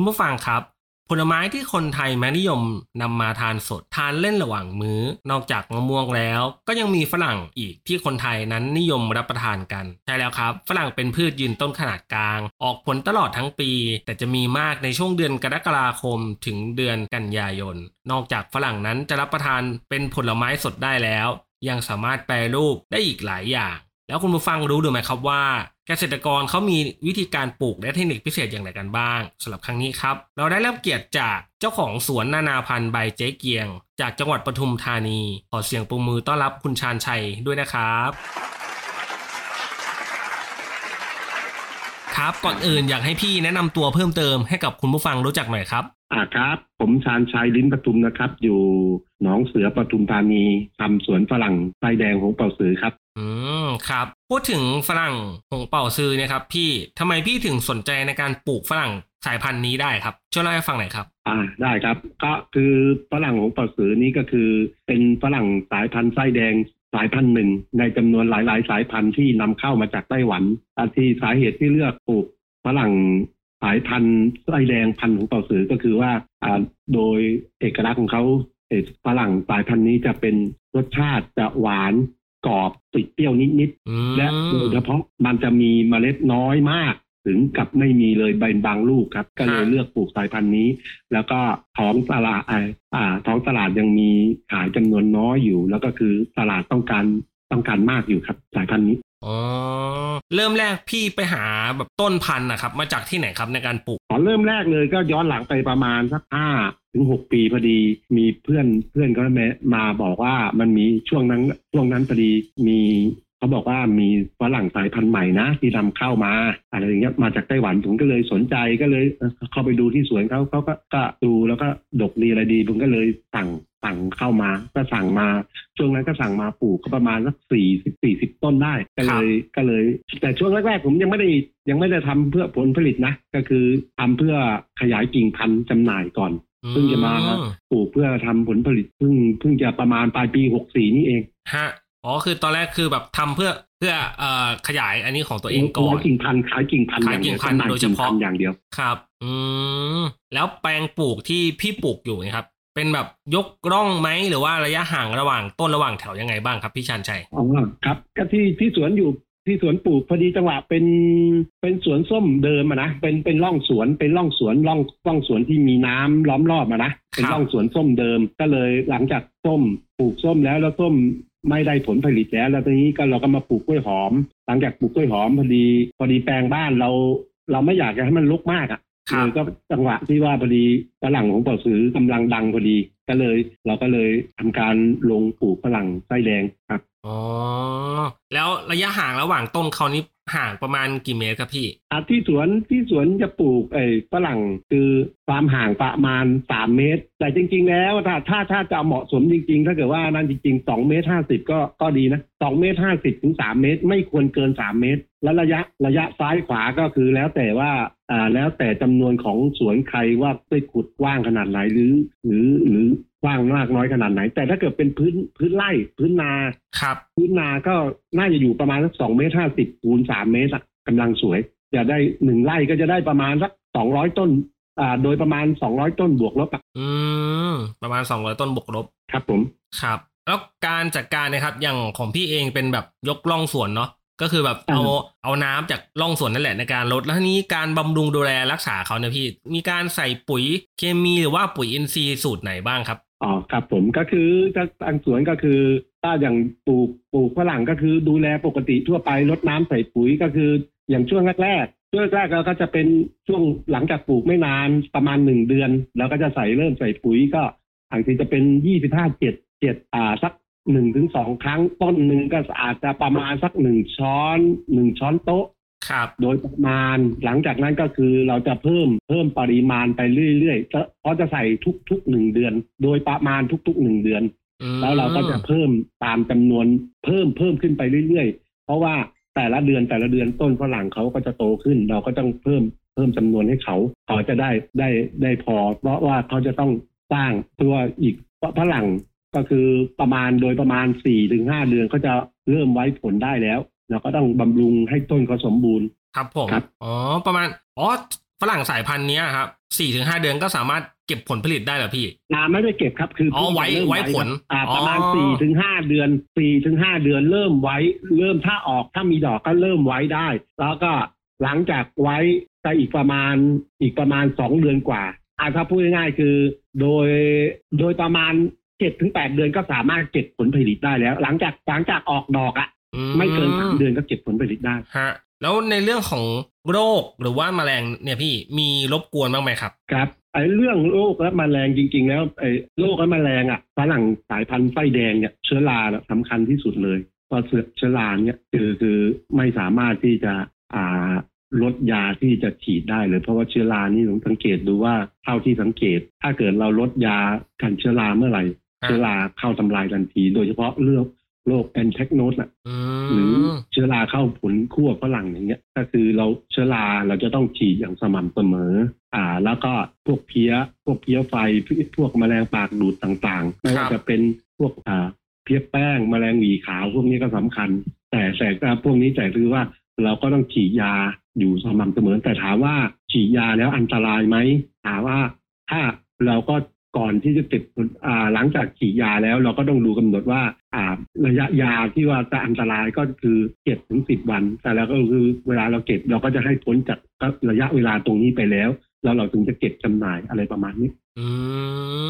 คุณผู้ฟังครับ ผลไม้ที่คนไทยมักนิยมนำมาทานสดทานเล่นระหว่างมื้อ นอกจากมะม่วงแล้ว ก็ยังมีฝรั่งอีกที่คนไทยนั้นนิยมรับประทานกัน ใช่แล้วครับ ฝรั่งเป็นพืชยืนต้นขนาดกลาง ออกผลตลอดทั้งปี แต่จะมีมากในช่วงเดือนกรกฎาคมถึงเดือนกันยายน นอกจากฝรั่งนั้นจะรับประทานเป็นผลไม้สดได้แล้ว ยังสามารถแปรรูปได้อีกหลายอย่าง แล้วคุณผู้ฟังรู้หรือไม่ครับว่า เกษตรกรเขามีวิธีการปลูกและเทคนิคพิเศษอย่างไรกันบ้างสำหรับครั้งนี้ครับ เราได้รับเกียรติจากเจ้าของสวนนานาพันธุ์ใบเจ๊เกียง จากจังหวัดปทุมธานี ขอเสียงปรบมือต้อนรับคุณชาญชัยด้วยนะครับครับก่อนอื่นอยากให้พี่แนะนำตัวเพิ่มเติมให้กับคุณผู้ฟังรู้จักหน่อยครับอ่าครับ ผมชาญชัยลิ้นปทุมนะครับ อยู่หนองเสือปทุมธานีทำสวนฝรั่งไส้แดงของเป่าสือครับ อืม ครับ พูดถึงฝรั่งหงเป่าซื้อนี่ยครับ พี่ทำไมพี่ถึงสนใจในการปลูกฝรั่งสายพันธุ์นี้ได้ครับช่วยเล่าให้ฟังหน่อยครับ อ่าได้ครับ ก็คือฝรั่งของเป่าสือนี้ก็คือ เป็นฝรั่งสายพันธุ์ไส้แดงสายพันธุ์หนึ่งในจำนวนหลาย ๆ สายพันธุ์ที่นำเข้ามาจากไต้หวันที่สาเหตุที่เลือกปลูกฝรั่งสายพันธุ์ไส้แดงพันธุ์ของเป่าสือก็คือว่าอ่าโดยเอกลักษณ์ของเขาฝรั่งสายพันธุ์นี้จะเป็นรสชาติจะหวาน กรอบติดเปรี้ยวนิดอืมๆและโดยเฉพาะมันจะมีเมล็ดน้อยมากถึงกับไม่มีเลยใบบางลูกครับ ก็เลยเลือกปลูกสายพันธุ์นี้ แล้วก็ท้องตลาดอ่าอ่าท้องตลาดยังมีขายจำนวนน้อยอยู่ แล้วก็คือตลาดต้องการต้องการมากอยู่ครับสายพันธุ์นี้ อ๋อเริ่มแรกพี่ไปหาแบบต้นพันธุ์นะครับ มาจากที่ไหนครับในการปลูกตอนเริ่มแรกเลยก็ย้อนหลังไปประมาณสักห้าถึงหกปีพอดีมีเพื่อนเพื่อนก็มมาบอกว่ามันมีช่วงนั้นช่วงนั้นพอดีมี เขาบอกว่ามีฝรั่งสายพันธุ์ใหม่นะที่นำเข้ามาอะไรอย่างเงี้ยมาจากไต้หวันผมก็เลยสนใจก็เลยเอ่อเข้าไปดูที่สวนเขาเขาก็ก็ดูแล้วก็ดกดีอะไรดีผมก็เลยสั่งสั่งเข้ามาก็สั่งมาช่วงนั้นก็สั่งมาปลูกก็ประมาณสักสี่สิบสี่สิบต้นได้ก็เลยก็เลย แต่ช่วงแรกๆผมยังไม่ได้ยังไม่ได้ทำเพื่อผลผลิตนะ ก็คือทำเพื่อขยายกิ่งพันธุ์จำหน่ายก่อนเพิ่งจะมาอืปลูกเพื่อทำผลผลิตเพิ่งเพิ่งจะประมาณปลายปีหกสี่นี่เองฮะ อ๋อคือตอนแรกคือแบบทำเพื่อเพื่อเอ่อขยายอันนี้ของตัวเองก่อขานยกิ่งพันธุ์ขายกิ่งพันธุ์ขายกิ่งพันธุ์จำหโดยเฉพาะกิ่งพันธุ์อย่างเดียวครับ อืมแล้วแปลงปลูกที่พี่ปลูกอยู่เนะครับ เป็นแบบยกร่องไหมหรือว่าระยะห่างระหว่างต้นระหว่างแถวยังไงบ้างครับพี่ชันชัยอ๋อครับ ก็ที่ที่สวนอยู่ที่สวนปลูกพอดีจังหวะเป็นเป็นสวนส้มเดิมอะนะเป็นเป็นร่องสวนเป็นร่องสวนร่องร่องสวนที่มีน้ำล้อมรอบอะนะเป็นครับร่องสวนส้มเดิม ก็เลยหลังจากส้มปลูกส้มแล้วแล้วส้ม ไม่ได้ผลผลิตแล้ว แล้วทีนี้ก็เราก็มาปลูกกล้วยหอม หลังจากปลูกกล้วยหอมพอดีพอดีแปลงบ้านเรา เราไม่อยากจะให้มันรกมากอะครับเลยก็จังหวะที่ว่าพอดีฝรั่งของเป่าซื้อกำลังดังพอดี ก็เลย เราก็เลยทำการลงปลูกฝรั่งไส้แดงครับอ๋อแล้วระยะห่างระหว่างต้นเขานี่ ห่างประมาณกี่เมตรครับพี่อะที่สวนที่สวนจะปลูกไอ้ฝรั่งคือความห่างประมาณสามเมตร แต่จริง ๆ แล้วถ้าถ้าถ้าจะเหมาะสมจริง ๆ ถ้าเกิดว่านั่นจริงๆสองเมตรห้าสิบก็ก็ดีนะสองเมตรห้าสิบถึงสามเมตร ไม่ควรเกินสามเมตร และระยะระยะซ้ายขวาก็คือแล้วแต่ว่าอ่าแล้วแต่จำนวนของสวนใครว่าได้ขุดกว้างขนาดไหนหรือ หรือหรือ กว้างมากน้อยขนาดไหน แต่ถ้าเกิดเป็นพื้นพื้นไร่พื้นนาครับ พื้นนาก็น่าจะอยู่ประมาณสักสองเมตรห้าสิบคูณสามเมตรอะกำลังสวย จะได้หนึ่งไร่ก็จะได้ประมาณสักสองร้อยต้น อ่า โดยประมาณสองร้อยต้นบวกลบอะอืมประมาณ200ต้นบวกลบครับผมครับ แล้วการจัดการนะครับอย่างของพี่เองเป็นแบบยกล่องสวนเนาะก็คือแบบเอาเอาน้ำจากร่องสวนนั่นแหละในการลดแล้วทีนี้การบำรุงดูแลรักษาเขาเนี่ยพี่ มีการใส่ปุ๋ยเคมีหรือว่าปุ๋ยอินทรีย์สูตรไหนบ้างครับ อ๋อครับผมก็คือถ้าทางสวนก็คือ ถ้าอย่างปลูกปลูกฝรั่งก็คือดูแลปกติทั่วไปลดน้ำใส่ปุ๋ยก็คืออย่างช่วงแรกช่วงแรกเราก็จะเป็นช่วงหลังจากปลูกไม่นานประมาณหนึ่งเดือนเราก็จะใส่เริ่มใส่ปุ๋ยก็บางทีจะเป็นยี่สิบห้าเจ็ดเจ็ดอ่าสักหนึ่งถึงสองครั้งต้นหนึ่งก็อาจจะประมาณสักหนึ่งช้อนหนึ่งช้อนโต๊ะ ครับ โดยประมาณหลังจากนั้นก็คือเราจะเพิ่มเพิ่มปริมาณไปเรื่อยๆจะเพราะจะใส่ทุกๆหนึ่งเดือน โดยประมาณทุกๆหนึ่งเดือนอืมแล้วเราก็จะเพิ่มตามจำนวนเพิ่มเพิ่มขึ้นไปเรื่อยๆ เพราะว่าแต่ละเดือนแต่ละเดือนต้นฝรั่งเขาก็จะโตขึ้น เราก็ต้องเพิ่มเพิ่มจำนวนให้เขาเขาจะได้ได้ได้พอ เพราะว่าเขาจะต้องสร้างตัวอีกฝรั่งก็คือประมาณโดยประมาณสี่ถึงห้าเดือนเขาจะเริ่มไว้ผลได้แล้ว เราก็ต้องบำรุงให้ต้นเขาสมบูรณ์ ครับผมครับอ๋อประมาณอ๋อฝรั่งสายพันธุ์เนี้ยครับสี่ถึงห้าเดือนก็สามารถเก็บผลผลิตได้เหรอพี่นาไม่ได้เก็บครับคือออไว้เพิ่งจะเริ่มไว้ผลครับอ่าอ๋อประมาณสี่ถึงห้าเดือนสี่ถึงห้าเดือนเริ่มไว้ เริ่มถ้าออกถ้ามีดอกก็เริ่มไว้ได้ แล้วก็หลังจากไว้ก็อีกประมาณอีกประมาณสองเดือนกว่าอ่าถ้าพูดง่ายๆคือโดยโดยประมาณเจ็ดถึงแปดเดือนก็สามารถเก็บผลผลิตได้แล้ว หลังจากหลังจากออกดอกอะอื ไม่เกินสามเดือนก็เก็บผลผลิตได้ฮะแล้วในเรื่องของโรคหรือว่าแมลงเนี่ยพี่มีรบกวนบ้างไหมครับครับไอ้เรื่องโรคและแมลงจริง ๆ แล้วไอ้โรคและแมลงอะฝรั่งสายพันธุ์ไส้แดงเนี่ยเชื้อราเนี่ยสำคัญที่สุดเลยเพราะเชื้อเชื้อราเนี่ยคือคือไม่สามารถที่จะอ่าลดยาที่จะฉีดได้เลยเพราะว่าเชื้อรานี่ผมสังเกตดูว่าเท่าที่สังเกต ถ้าเกิดเราลดยากันเชื้อราเมื่อไหร่ครับเชื้อราเข้าทำลายทันที โดยเฉพาะเรื่อง โรคแอนเทคโนสอะอืหรือมเชื้อราเข้าผลขั้วฝรั่งอย่างเงี้ย ก็คือเราเชื้อราเราจะต้องฉีดอย่างสม่ำเสมอ อ่า แล้วก็พวกเพี้ย พวกเพี้ยไฟพวกแมลงปากดูดต่างๆไม่ว่าจะเป็นพวกอ่าเพี้ยแป้งแมลงหวีขาวพวกนี้ก็สำคัญ แต่แต่ก็พวกนี้แต่คือว่าเราก็ต้องฉีดยาอยู่สม่ำเสมอแต่ถามว่าฉีดยาแล้วอันตรายไหมถามว่าถ้าเราก็ ก่อนที่จะติดผลอ่าหลังจากฉีดยาแล้วเราก็ต้องดูกำหนดว่าอ่าระยะยาที่ว่าจะอันตรายก็คือเจ็ดถึงสิบวัน แต่แล้วก็คือเวลาเราเก็บเราก็จะให้พ้นจากระยะเวลาตรงนี้ไปแล้ว แล้วเราถึงจะเก็บจำหน่ายอะไรประมาณนี้ อื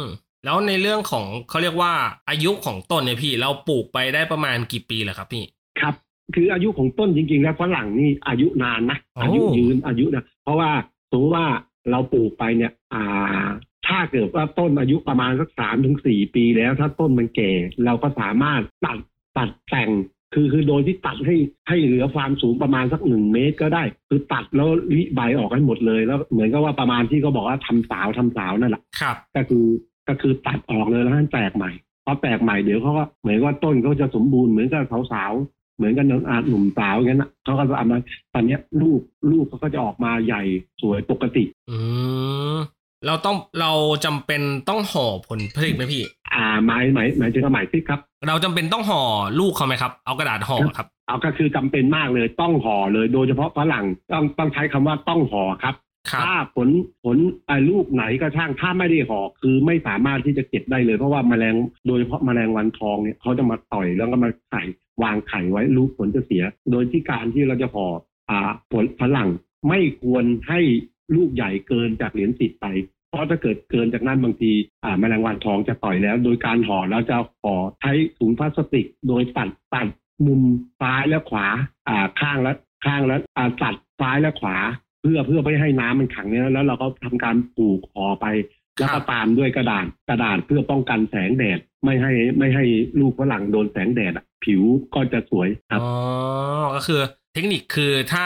มแล้วในเรื่องของเขาเรียกว่าอายุของต้นเนี่ยพี่ เราปลูกไปได้ประมาณกี่ปีเหรอครับพี่ครับ คืออายุของต้นจริง ๆ แล้วฝรั่งนี่อายุนานนะโอ้อายุยืนอายุนะเพราะว่าสมมติว่าเราปลูกไปเนี่ย อ่า ถ้าเกิดว่าต้นอายุประมาณสักสามถึงสี่ปีแล้ว ถ้าต้นมันแก่ เราก็สามารถตัดตัดแต่งคือคือโดยที่ตัดให้ให้เหลือความสูงประมาณสักหนึ่งเมตรก็ได้ คือตัดแล้วริใบออกให้หมดเลยแล้ว เหมือนกับว่าประมาณที่เขาบอกว่าทำสาวทำสาวนั่นแหละครับก็คือก็คือตัดออกเลยแล้วให้แตกใหม่พอแตกใหม่เดี๋ยวเขาก็เหมือนว่าต้นเขาจะสมบูรณ์เหมือนกับสาวๆเหมือนกับอาหนุ่มสาวอย่างนั้นนะเขาก็จะเอามาตอนเนี้ยลูกลูกเขาก็จะออกมาใหญ่สวยปกติ อืม เราต้องเราจำเป็นต้องห่อผลผลิตไหมพี่ อ่าหมายหมายหมายถึงว่าหมายที่ครับ เราจำเป็นต้องห่อลูกเขาไหมครับ เอากระดาษห่อครับ เอาก็คือจำเป็นมากเลยต้องห่อเลยโดยเฉพาะฝรั่งต้องต้องใช้คำว่าต้องห่อครับครับถ้าผลผลไอ้ลูกไหนก็ช่างถ้าไม่ได้ห่อคือไม่สามารถที่จะเก็บได้เลย เพราะว่าแมลงโดยเฉพาะแมลงวันทองเนี่ยเขาจะมาต่อยแล้วก็มาไข่วางไข่ไว้ลูกผลจะเสีย โดยที่การที่เราจะห่ออ่าผลฝรั่งไม่ควรให้ลูกใหญ่เกินจากเหรียญสิบไปเพราะถ้าเกิดเกินจากนั้นบางทีอ่าแมลงวันทองจะต่อยแล้ว โดยการห่อแล้วจะห่อใช้ถุงพลาสติก โดยตัดตัดมุมซ้ายและขวาอ่าข้างและข้างและอ่าตัดซ้ายและขวา เพื่อเพื่อไม่ให้น้ำมันขังเนี่ยแล้วเราก็ทำการปลูกห่อไป แล้วก็ตามด้วยกระดาษกระดาษเพื่อป้องกันแสงแดดไม่ให้ไม่ให้ลูกฝรั่งโดนแสงแดดผิวก็จะสวยครับอ๋อก็คือ เทคนิคคือถ้า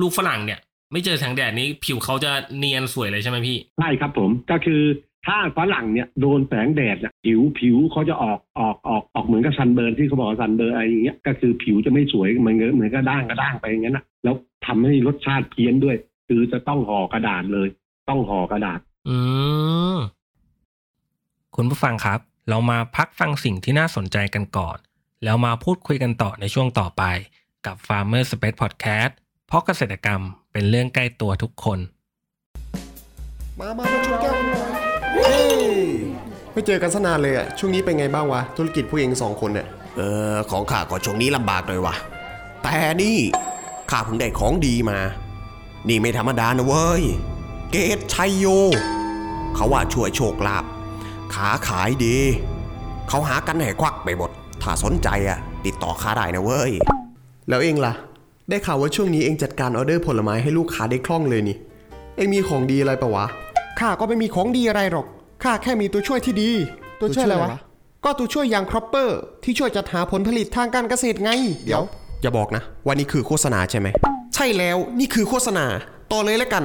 ลูกฝรั่งเนี่ย ไม่เจอแสงแดดนี้ผิวเขาจะเนียนสวยเลยใช่ไหมพี่ใช่ครับผมก็คือถ้าฝรั่งเนี่ยโดนแสงแดดเนี่ยผิวผิวเขาจะออกออกออกออกเหมือนกับซันเบิร์นที่เขาบอกว่าซันเบิร์นอะไรอย่างเงี้ยก็คือผิวจะไม่สวยเหมือนกับเหมือนกับด้างกระด้างไปอย่างนั้นนะแล้วทำให้รสชาติเพี้ยนด้วย คือจะต้องห่อกระดาษเลย ต้องห่อกระดาษ อืมคุณผู้ฟังครับ เรามาพักฟังสิ่งที่น่าสนใจกันก่อน แล้วมาพูดคุยกันต่อในช่วงต่อไปกับ Farmer Space Podcast เพราะเกษตรกรรมเป็นเรื่องใกล้ตัวทุกคน มามามาชนแก้วกันหน่อยเฮ้ยไม่เจอกันสนานเลยอะช่วงนี้เป็นไงบ้างวะ ธุรกิจผู้เองสองคนเนี่ยเออของข้าก็ช่วงนี้ลำบากหน่อยวะแต่นี่ข้าเพิ่งได้ของดีมา นี่ไม่ธรรมดานะเว้ย เกตชัยโย เขาว่าช่วยโชคลาภขาขายดี เขาหากันให้ควั่กไปหมด ถ้าสนใจอะติดต่อข้าได้นะเว้ย แล้วเอ็งล่ะ ได้ข่าวว่าช่วงนี้เอ็งจัดการออเดอร์ผลไม้ให้ลูกค้าได้คล่องเลยนี่ เอ็งมีของดีอะไรปะวะ ข้าก็ไม่มีของดีอะไรหรอก ข้าแค่มีตัวช่วยที่ดี ตัวช่วยอะไรวะ ก็ตัวช่วยอย่างครอปเปอร์ที่ช่วยจัดหาผลผลิตทางการเกษตรไง เดี๋ยว อย่าบอกนะว่านี่คือโฆษณาใช่ไหม ใช่แล้ว นี่คือโฆษณา ต่อเลยแล้วกัน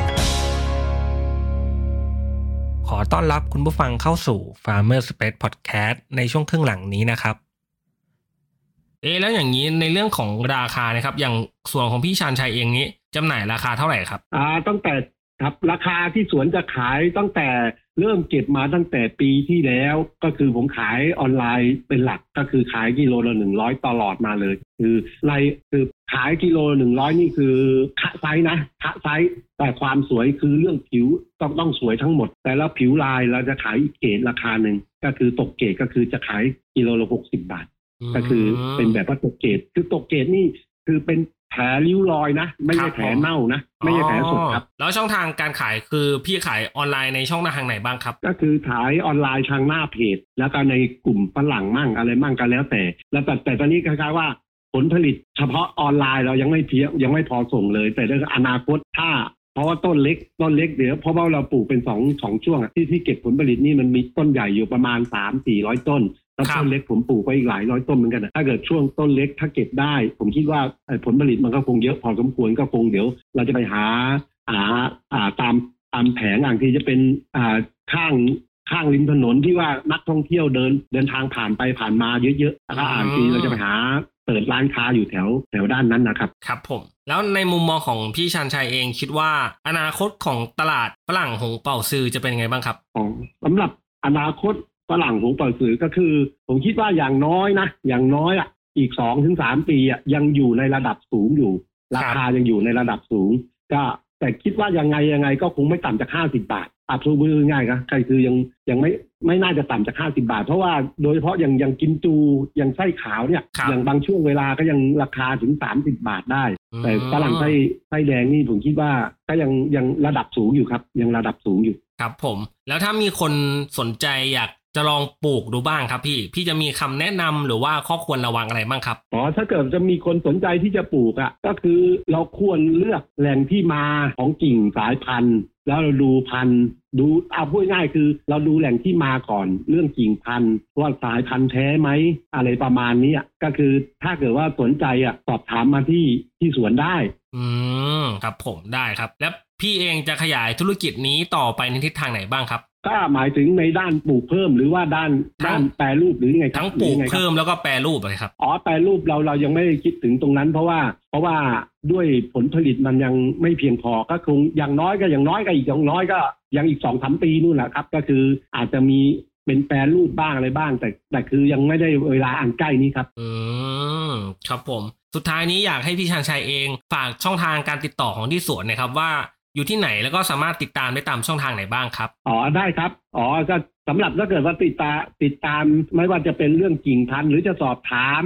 ขอต้อนรับคุณผู้ฟังเข้าสู่ Farmer Space Podcast ในช่วงครึ่งหลังนี้นะครับ เอ๊ะแล้วอย่างนี้ในเรื่องของราคานะครับ อย่างส่วนของพี่ชานชัยเองนี้จำหน่ายราคาเท่าไหร่ครับ อ่าตั้งแต่ครับราคาที่สวนจะขายตั้งแต่เริ่มเก็บมาตั้งแต่ปีที่แล้ว ก็คือผมขายออนไลน์เป็นหลักก็คือขายกิโลละหนึ่งร้อยตลอดมาเลย คือไรคือ ขายกิโลหนึ่งร้อยนี่คือคละไซส์นะคละไซส์แต่ความสวยคือเรื่องผิวต้องต้องสวยทั้งหมด แต่แล้วผิวลายเราจะขายอีกเกรดราคาหนึ่งก็คือตกเกรดก็คือจะขายกิโลละหกสิบบาท ก็คือเป็นแบบว่าตกเกรดคือตกเกรดนี่คือเป็นแผลริ้วรอยนะ ครับไม่ใช่บแผลเน่านะ ไม่ใช่แผลสดครับอ๋อแล้วช่องทางการขายคือพี่ขายออนไลน์ในช่องทางไหนบ้างครับ ก็คือขายออนไลน์ทางหน้าเพจ แล้วก็ในกลุ่มฝรั่งมั่งอะไรมั่งก็แล้วแต่ แล้วแต่แต่ตอนนี้คล้ายๆว่า ผลผลิตเฉพาะออนไลน์เรายังไม่เพียยังไม่พอส่งเลย แต่ในอนาคตถ้าเพราะว่าต้นเล็กต้นเล็กเดี๋ยวเพราะว่าเราปลูกเป็นสองสองช่วงอะที่ที่เก็บผลผลิตนี่มันมีต้นใหญ่อยู่ประมาณสามสี่ร้อยต้นแล้วครับต้นเล็กผมปลูกไว้อีกหลายร้อยต้นเหมือนกันนะถ้าเกิดช่วงต้นเล็กถ้าเก็บได้ ผมคิดว่าเอ่อผลผลิตมันก็คงเยอะพอสมควรก็คงเดี๋ยว เราจะไปหาหาอ่าตามตามแผงอ่างที่จะเป็นอ่าข้างข้างริมถนนที่ว่านักท่องเที่ยวเดินเดินทางผ่านไปผ่านมาเยอะๆแล้วก็อ่างที่เราจะไปหาเปิดร้านค้าอยู่แถวแถวด้านนั้นนะครับ ครับผมแล้วในมุมมองของพี่ชันชัยเองคิดว่า อนาคตของตลาดฝรั่งหงเป่าซือจะเป็นยังไงบ้างครับของสำหรับอนาคตฝรั่งของปล่อยสื่อก็คือ ผมคิดว่าอย่างน้อยนะอย่างน้อยอะอีกสองถึงสามปีอะยังอยู่ในระดับสูงอยู่ ราคายังอยู่ในระดับสูง ก็ แต่คิดว่ายังไงยังไงก็คงไม่ต่ำจากห้าสิบาทอับซูมือง่ายครับใครคือยังยังไม่ไม่น่าจะต่ำจากห้าสิบาท เพราะว่าโดยเฉพาะอย่างอย่างกิมจูอย่างไส้ขาวเนี่ยครับอย่างบางช่วงเวลาก็ยังราคาถึงสามสิบาทได้ แต่ฝรั่งไส้ไส้แดงนี่ผมคิดว่าก็ยังยังระดับสูงอยู่ครับ ยังระดับสูงอยู่ครับผม แล้วถ้ามีคนสนใจอยาก จะลองปลูกดูบ้างครับพี่ พี่จะมีคำแนะนำหรือว่าข้อควรระวังอะไรบ้างครับ อ๋อ ถ้าเกิดจะมีคนสนใจที่จะปลูกอะ่ะ ก็คือเราควรเลือกแหล่งที่มาของกิ่งสายพันธุ์ แล้วเราดูพันธุ์ดูเอาพูดง่ายๆคือ เราดูแหล่งที่มาก่อนเรื่องกิ่งพันธุ์ว่าสายพันธุ์แท้ไหมอะไรประมาณนี้อะก็คือถ้าเกิดว่าสนใจอะ่ะสอบถามมาที่ที่สวนได้ อืมครับผมได้ครับ แล้วพี่เองจะขยายธุรกิจนี้ต่อไปในทิศทางไหนบ้างครับ ก็หมายถึงในด้านปลูกเพิ่มหรือว่าด้านทั้งด้านแปรรูปหรือยังไงครับทั้งปลูกหรือยังไงครับเพิ่มแล้วก็แปรรูปเลยครับอ๋อแปรรูปเราเรายังไม่ได้คิดถึงตรงนั้น เพราะว่า เพราะว่าด้วยผลผลิตมันยังไม่เพียงพอก็คงอย่างน้อยก็อย่างน้อยก็อีกอย่างน้อยก็ยังอีกสองสามปีนู่นแหละครับ ก็คืออาจจะมีเป็นแปรรูปบ้างอะไรบ้าง แต่แต่คือยังไม่ได้เวลาอันใกล้นี้ครับ อืมครับผม สุดท้ายนี้อยากให้พี่ชันชัยเองฝากช่องทางการติดต่อของที่สวนนะครับว่า อยู่ที่ไหนแล้วก็สามารถติดตามได้ตามช่องทางไหนบ้างครับ อ๋อได้ครับ อ๋อก็สำหรับถ้าเกิดว่าติดตาติดตามไม่ว่าจะเป็นเรื่องกิ่งพันธุ์หรือจะสอบถาม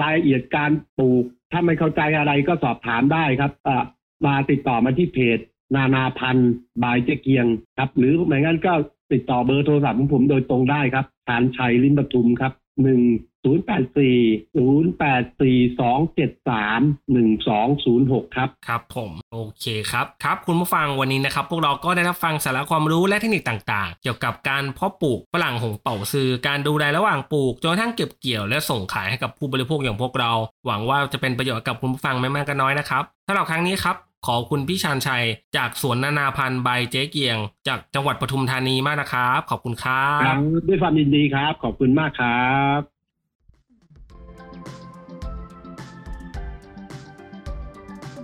รายละเอียดการปลูก ถ้าไม่เข้าใจอะไรก็สอบถามได้ครับอ่ามาติดต่อมาที่เพจ นานาพันธุ์บายเจเกียงครับ หรือไม่งั้นก็ติดต่อเบอร์โทรศัพท์ของผมโดยตรงได้ครับชานชัยลิมปทุมครับหนึ่ง ศูนย์แปดสี่ศูนย์แปดสี่สองเจ็ดสามหนึ่งสองศูนย์หกครับ ครับผมโอเคครับครับคุณผู้ฟังวันนี้นะครับ พวกเราก็ได้รับฟังสาระความรู้และเทคนิคต่างๆ เกี่ยวกับการเพาะปลูกฝรั่งหงเป่าซือการดูแลระหว่างปลูกจนกระทั่งเก็บเกี่ยวและส่งขายให้กับผู้บริโภคอย่างพวกเรา หวังว่าจะเป็นประโยชน์กับคุณผู้ฟังไม่มากก็น้อยนะครับสำหรับครั้งนี้ครับขอบคุณพี่ชานชัย จากสวนนานาพันธุ์ใบเจ๊เกียง จากจังหวัดปทุมธานีมากนะครับ ขอบคุณครัครับบด้วยความยินดีครับ ขอบคุณมากครับ